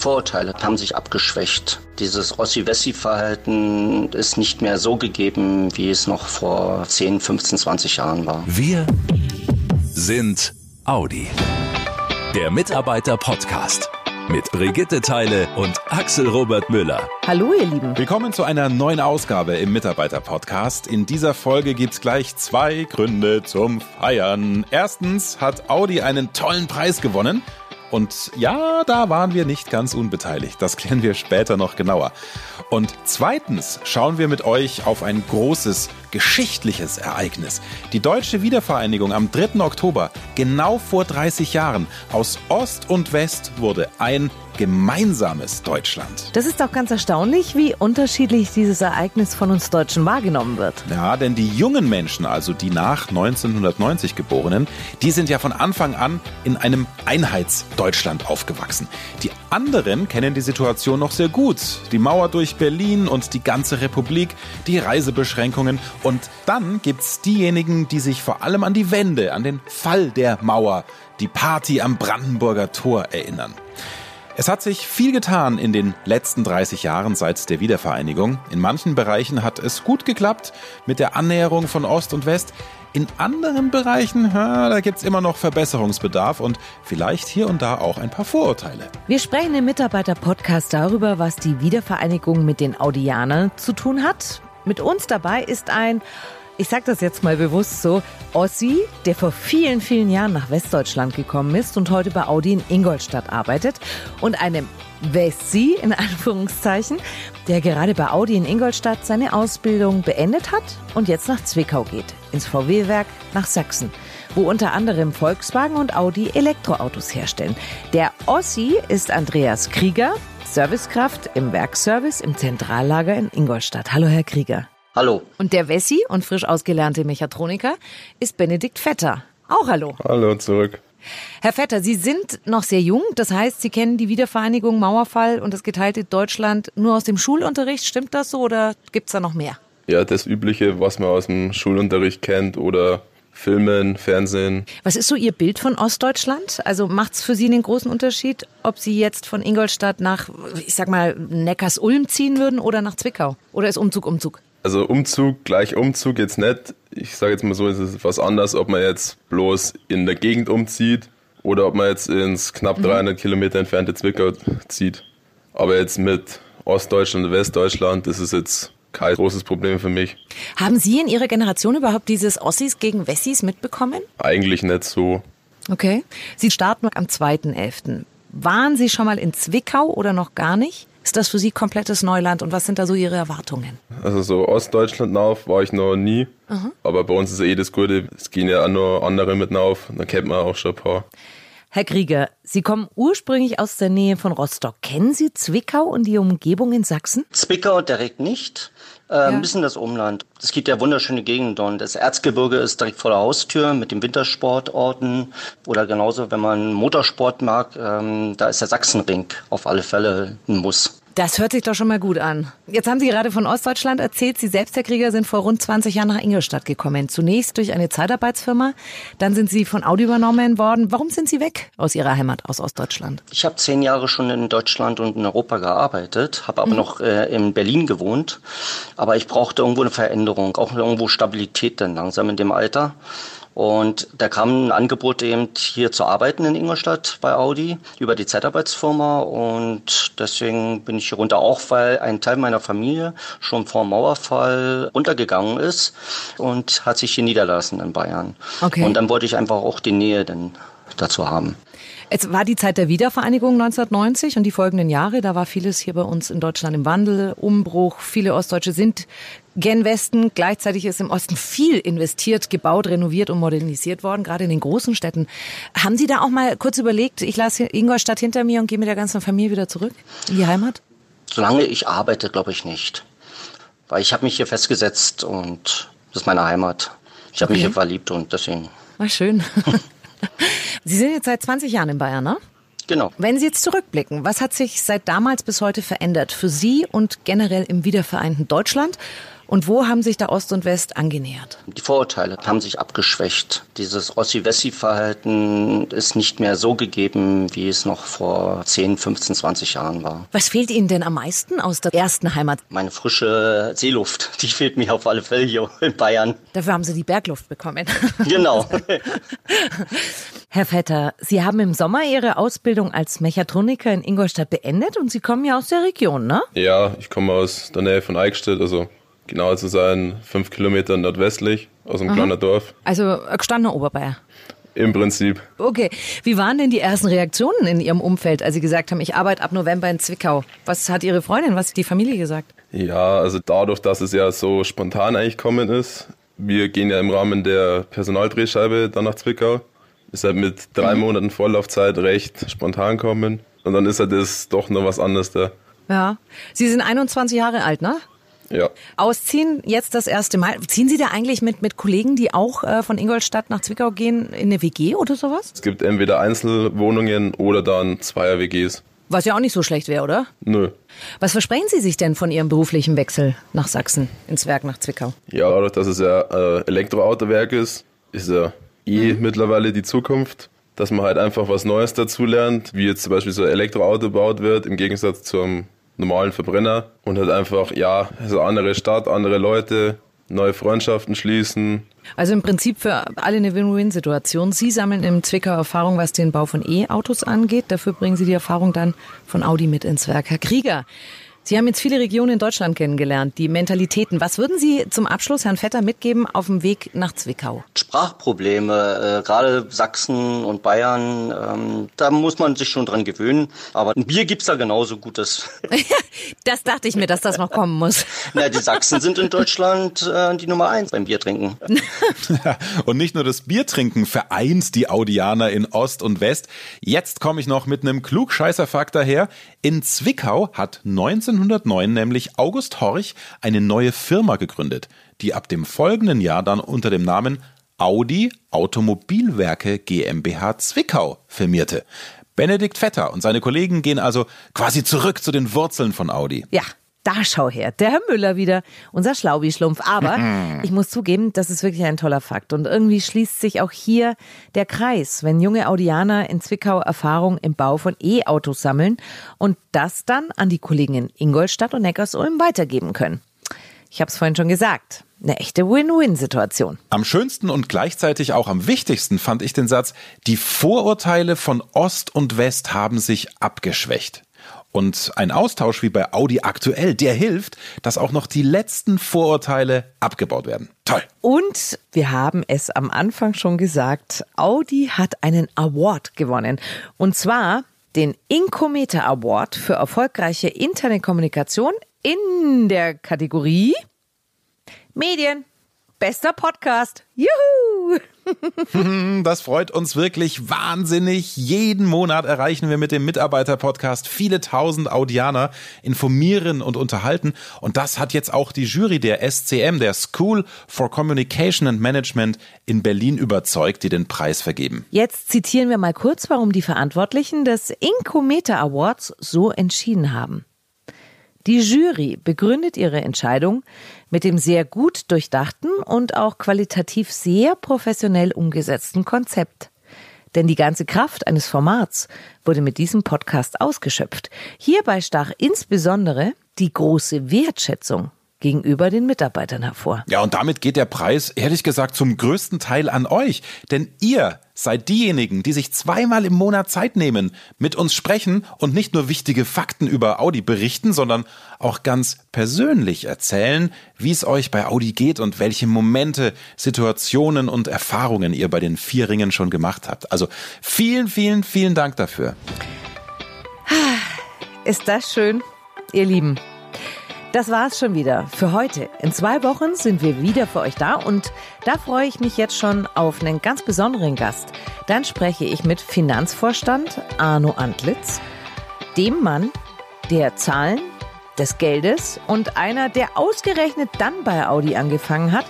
Vorurteile haben sich abgeschwächt. Dieses Ossi-Wessi-Verhalten ist nicht mehr so gegeben, wie es noch vor 10, 15, 20 Jahren war. Wir sind Audi. Der Mitarbeiter-Podcast mit Brigitte Teile und Axel Robert Müller. Hallo ihr Lieben. Willkommen zu einer neuen Ausgabe im Mitarbeiter-Podcast. In dieser Folge gibt's gleich zwei Gründe zum Feiern. Erstens hat Audi einen tollen Preis gewonnen. Und ja, da waren wir nicht ganz unbeteiligt. Das klären wir später noch genauer. Und zweitens schauen wir mit euch auf ein großes geschichtliches Ereignis. Die deutsche Wiedervereinigung am 3. Oktober, genau vor 30 Jahren. Aus Ost und West wurde ein gemeinsames Deutschland. Das ist doch ganz erstaunlich, wie unterschiedlich dieses Ereignis von uns Deutschen wahrgenommen wird. Ja, denn die jungen Menschen, also die nach 1990 geborenen, die sind ja von Anfang an in einem Einheitsdeutschland aufgewachsen. Die anderen kennen die Situation noch sehr gut. Die Mauer durch Berlin und die ganze Republik, die Reisebeschränkungen und dann gibt's diejenigen, die sich vor allem an die Wende, an den Fall der Mauer, die Party am Brandenburger Tor erinnern. Es hat sich viel getan in den letzten 30 Jahren seit der Wiedervereinigung. In manchen Bereichen hat es gut geklappt mit der Annäherung von Ost und West. In anderen Bereichen, ja, da gibt's immer noch Verbesserungsbedarf und vielleicht hier und da auch ein paar Vorurteile. Wir sprechen im Mitarbeiter-Podcast darüber, was die Wiedervereinigung mit den Audianern zu tun hat. Mit uns dabei ist ein ich sage das jetzt mal bewusst so, Ossi, der vor vielen, vielen Jahren nach Westdeutschland gekommen ist und heute bei Audi in Ingolstadt arbeitet und einem Wessi in Anführungszeichen, der gerade bei Audi in Ingolstadt seine Ausbildung beendet hat und jetzt nach Zwickau geht, ins VW-Werk nach Sachsen, wo unter anderem Volkswagen und Audi Elektroautos herstellen. Der Ossi ist Andreas Krieger, Servicekraft im Werkservice im Zentrallager in Ingolstadt. Hallo, Herr Krieger. Hallo. Und der Wessi und frisch ausgelernte Mechatroniker ist Benedikt Vetter. Auch hallo. Hallo zurück. Herr Vetter, Sie sind noch sehr jung, das heißt, Sie kennen die Wiedervereinigung, Mauerfall und das geteilte Deutschland nur aus dem Schulunterricht. Stimmt das so oder gibt's da noch mehr? Ja, das Übliche, was man aus dem Schulunterricht kennt oder Filmen, Fernsehen. Was ist so Ihr Bild von Ostdeutschland? Also macht's für Sie einen großen Unterschied, ob Sie jetzt von Ingolstadt nach, ich sag mal, Neckars-Ulm ziehen würden oder nach Zwickau? Oder ist Umzug Umzug? Also Umzug, gleich Umzug jetzt nicht. Ich sage jetzt mal so, es ist was anderes, ob man jetzt bloß in der Gegend umzieht oder ob man jetzt ins knapp 300 mhm. Kilometer entfernte Zwickau zieht. Aber jetzt mit Ostdeutschland und Westdeutschland, ist jetzt kein großes Problem für mich. Haben Sie in Ihrer Generation überhaupt dieses Ossis gegen Wessis mitbekommen? Eigentlich nicht so. Okay. Sie starten am 2.11. Waren Sie schon mal in Zwickau oder noch gar nicht? Ist das für Sie komplettes Neuland und was sind da so Ihre Erwartungen? Also so Ostdeutschland auf war ich noch nie, mhm. aber bei uns ist ja eh das Gute, es gehen ja auch noch andere mit auf, da kennt man auch schon ein paar. Herr Krieger, Sie kommen ursprünglich aus der Nähe von Rostock. Kennen Sie Zwickau und die Umgebung in Sachsen? Zwickau direkt nicht. Äh, ja. Ein bisschen das Umland. Es gibt ja wunderschöne Gegenden und das Erzgebirge ist direkt vor der Haustür mit den Wintersportorten oder genauso, wenn man Motorsport mag, ähm, da ist der Sachsenring auf alle Fälle ein Muss. Das hört sich doch schon mal gut an. Jetzt haben Sie gerade von Ostdeutschland erzählt. Sie selbst, Herr Krieger, sind vor rund 20 Jahren nach Ingolstadt gekommen. Zunächst durch eine Zeitarbeitsfirma, dann sind Sie von Audi übernommen worden. Warum sind Sie weg aus Ihrer Heimat, aus Ostdeutschland? Ich habe zehn Jahre schon in Deutschland und in Europa gearbeitet, habe aber mhm. noch äh, in Berlin gewohnt. Aber ich brauchte irgendwo eine Veränderung, auch irgendwo Stabilität dann langsam in dem Alter. Und da kam ein Angebot eben hier zu arbeiten in Ingolstadt bei Audi über die Zeitarbeitsfirma und deswegen bin ich hier runter, auch weil ein Teil meiner Familie schon vor dem Mauerfall untergegangen ist und hat sich hier niederlassen in Bayern. Okay. Und dann wollte ich einfach auch die Nähe dann dazu haben. Es war die Zeit der Wiedervereinigung 1990 und die folgenden Jahre. Da war vieles hier bei uns in Deutschland im Wandel, Umbruch. Viele Ostdeutsche sind gen Westen. Gleichzeitig ist im Osten viel investiert, gebaut, renoviert und modernisiert worden, gerade in den großen Städten. Haben Sie da auch mal kurz überlegt, ich lasse Ingolstadt hinter mir und gehe mit der ganzen Familie wieder zurück in die Heimat? Solange ich arbeite, glaube ich nicht. Weil ich habe mich hier festgesetzt und das ist meine Heimat. Ich habe okay. mich hier verliebt und deswegen. War schön. Sie sind jetzt seit 20 Jahren in Bayern, ne? Genau. Wenn Sie jetzt zurückblicken, was hat sich seit damals bis heute verändert für Sie und generell im wiedervereinten Deutschland? Und wo haben sich da Ost und West angenähert? Die Vorurteile haben sich abgeschwächt. Dieses Ossi-Wessi-Verhalten ist nicht mehr so gegeben, wie es noch vor 10, 15, 20 Jahren war. Was fehlt Ihnen denn am meisten aus der ersten Heimat? Meine frische Seeluft, die fehlt mir auf alle Fälle hier in Bayern. Dafür haben Sie die Bergluft bekommen. Genau. Herr Vetter, Sie haben im Sommer Ihre Ausbildung als Mechatroniker in Ingolstadt beendet und Sie kommen ja aus der Region, ne? Ja, ich komme aus der Nähe von Eichstätt, also genau zu sein, fünf Kilometer nordwestlich aus einem kleinen Dorf. Also gestandener Oberbayer. Im Prinzip. Okay. Wie waren denn die ersten Reaktionen in Ihrem Umfeld, als Sie gesagt haben, ich arbeite ab November in Zwickau? Was hat Ihre Freundin, was hat die Familie gesagt? Ja, also dadurch, dass es ja so spontan eigentlich kommen ist, wir gehen ja im Rahmen der Personaldrehscheibe dann nach Zwickau, ist halt mit drei Monaten Vorlaufzeit recht spontan kommen und dann ist halt das doch noch was anderes da. Ja. Sie sind 21 Jahre alt, ne? Ja. Ausziehen jetzt das erste Mal. Ziehen Sie da eigentlich mit, mit Kollegen, die auch äh, von Ingolstadt nach Zwickau gehen, in eine WG oder sowas? Es gibt entweder Einzelwohnungen oder dann Zweier-WGs. Was ja auch nicht so schlecht wäre, oder? Nö. Was versprechen Sie sich denn von Ihrem beruflichen Wechsel nach Sachsen, ins Werk nach Zwickau? Ja, dadurch, dass es ja äh, Elektroautowerk ist, ist ja eh mittlerweile die Zukunft, dass man halt einfach was Neues dazulernt, wie jetzt zum Beispiel so ein Elektroauto gebaut wird, im Gegensatz zum normalen Verbrenner und halt einfach, ja, so andere Stadt, andere Leute, neue Freundschaften schließen. Also im Prinzip für alle eine Win-Win-Situation. Sie sammeln im Zwickau Erfahrung, was den Bau von E-Autos angeht. Dafür bringen Sie die Erfahrung dann von Audi mit ins Werk. Herr Krieger, Sie haben jetzt viele Regionen in Deutschland kennengelernt, die Mentalitäten. Was würden Sie zum Abschluss Herrn Vetter mitgeben auf dem Weg nach Zwickau? Sprachprobleme, äh, gerade Sachsen und Bayern, ähm, da muss man sich schon dran gewöhnen. Aber ein Bier gibt's da genauso gutes. Das dachte ich mir, dass das noch kommen muss. Na, die Sachsen sind in Deutschland äh, die Nummer eins beim Bier trinken. Und nicht nur das Biertrinken vereint die Audianer in Ost und West. Jetzt komme ich noch mit einem Klugscheißer-Fakt daher. In Zwickau hat 1909 nämlich August Horch eine neue Firma gegründet, die ab dem folgenden Jahr dann unter dem Namen Audi Automobilwerke GmbH Zwickau firmierte. Benedikt Vetter und seine Kollegen gehen also quasi zurück zu den Wurzeln von Audi. Ja, da schau her, der Herr Müller wieder, unser Schlaubi-Schlumpf. Aber ich muss zugeben, das ist wirklich ein toller Fakt. Und irgendwie schließt sich auch hier der Kreis, wenn junge Audianer in Zwickau Erfahrung im Bau von E-Autos sammeln und das dann an die Kollegen in Ingolstadt und Neckarsulm weitergeben können. Ich habe es vorhin schon gesagt, eine echte Win-Win-Situation. Am schönsten und gleichzeitig auch am wichtigsten fand ich den Satz, die Vorurteile von Ost und West haben sich abgeschwächt. Und ein Austausch wie bei Audi aktuell, der hilft, dass auch noch die letzten Vorurteile abgebaut werden. Toll. Und wir haben es am Anfang schon gesagt, Audi hat einen Award gewonnen. Und zwar den Incometer Award für erfolgreiche interne Kommunikation in der Kategorie Medien. Bester Podcast. Juhu! Das freut uns wirklich wahnsinnig. Jeden Monat erreichen wir mit dem Mitarbeiter-Podcast viele tausend Audianer, informieren und unterhalten. Und das hat jetzt auch die Jury der SCM, der School for Communication and Management in Berlin überzeugt, die den Preis vergeben. Jetzt zitieren wir mal kurz, warum die Verantwortlichen des Incometer Awards so entschieden haben. Die Jury begründet ihre Entscheidung mit dem sehr gut durchdachten und auch qualitativ sehr professionell umgesetzten Konzept. Denn die ganze Kraft eines Formats wurde mit diesem Podcast ausgeschöpft. Hierbei stach insbesondere die große Wertschätzung gegenüber den Mitarbeitern hervor. Ja, und damit geht der Preis, ehrlich gesagt, zum größten Teil an euch. Denn ihr seid diejenigen, die sich zweimal im Monat Zeit nehmen, mit uns sprechen und nicht nur wichtige Fakten über Audi berichten, sondern auch ganz persönlich erzählen, wie es euch bei Audi geht und welche Momente, Situationen und Erfahrungen ihr bei den vier Ringen schon gemacht habt. Also vielen, vielen, vielen Dank dafür. Ist das schön, ihr Lieben? Das war's schon wieder für heute. In zwei Wochen sind wir wieder für euch da und da freue ich mich jetzt schon auf einen ganz besonderen Gast. Dann spreche ich mit Finanzvorstand Arno Antlitz, dem Mann, der Zahlen, des Geldes und einer, der ausgerechnet dann bei Audi angefangen hat,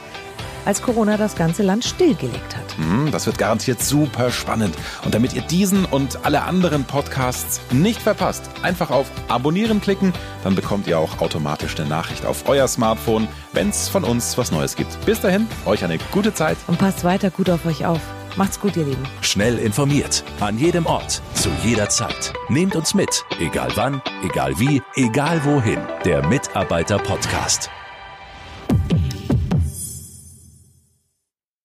als Corona das ganze Land stillgelegt hat. Hm, das wird garantiert super spannend. Und damit ihr diesen und alle anderen Podcasts nicht verpasst, einfach auf Abonnieren klicken, dann bekommt ihr auch automatisch eine Nachricht auf euer Smartphone, wenn es von uns was Neues gibt. Bis dahin, euch eine gute Zeit. Und passt weiter gut auf euch auf. Macht's gut, ihr Lieben. Schnell informiert, an jedem Ort, zu jeder Zeit. Nehmt uns mit, egal wann, egal wie, egal wohin. Der Mitarbeiter-Podcast.